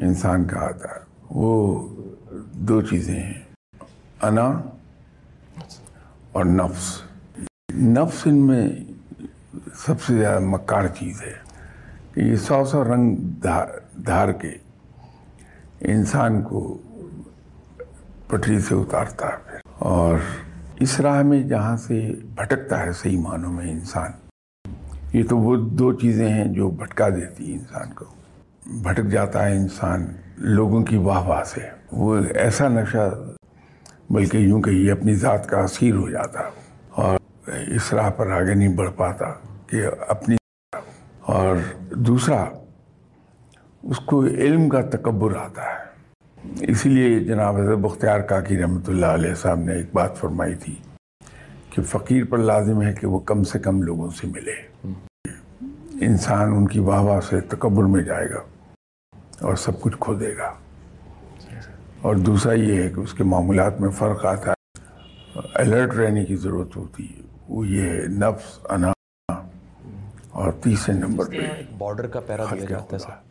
انسان کا آتا ہے۔ وہ دو چیزیں ہیں۔ انا اور نفس۔ نفس ان میں سب سے زیادہ مکار چیز ہے کہ یہ سو سو رنگ دھار کے انسان کو پٹری سے اتارتا ہے۔ پھر اور اس راہ میں جہاں سے بھٹکتا ہے صحیح معنوں میں انسان، یہ تو وہ دو چیزیں ہیں جو بھٹکا دیتی ہیں انسان کو۔ بھٹک جاتا ہے انسان لوگوں کی واہ واہ سے۔ وہ ایسا نشہ بلکہ یوں کہ یہ اپنی ذات کا اسیر ہو جاتا اور اس راہ پر آگے نہیں بڑھ پاتا کہ اپنی اور دوسرا، اس کو علم کا تکبر آتا ہے۔ اسی لیے جناب حضرت بختیار کاکی رحمۃ اللہ علیہ صاحب نے ایک بات فرمائی تھی کہ فقیر پر لازم ہے کہ وہ کم سے کم لوگوں سے ملے۔ انسان ان کی واہ واہ سے تکبر میں جائے گا۔ اور سب کچھ کھو دے گا۔ اور دوسرا یہ ہے کہ اس کے معمولات میں فرق آتا ہے۔ الرٹ رہنے کی ضرورت ہوتی ہے۔ وہ یہ ہے نفس انا اور تیسرے نمبر پہ۔ بارڈر کا پیرا دیا جاتا ہے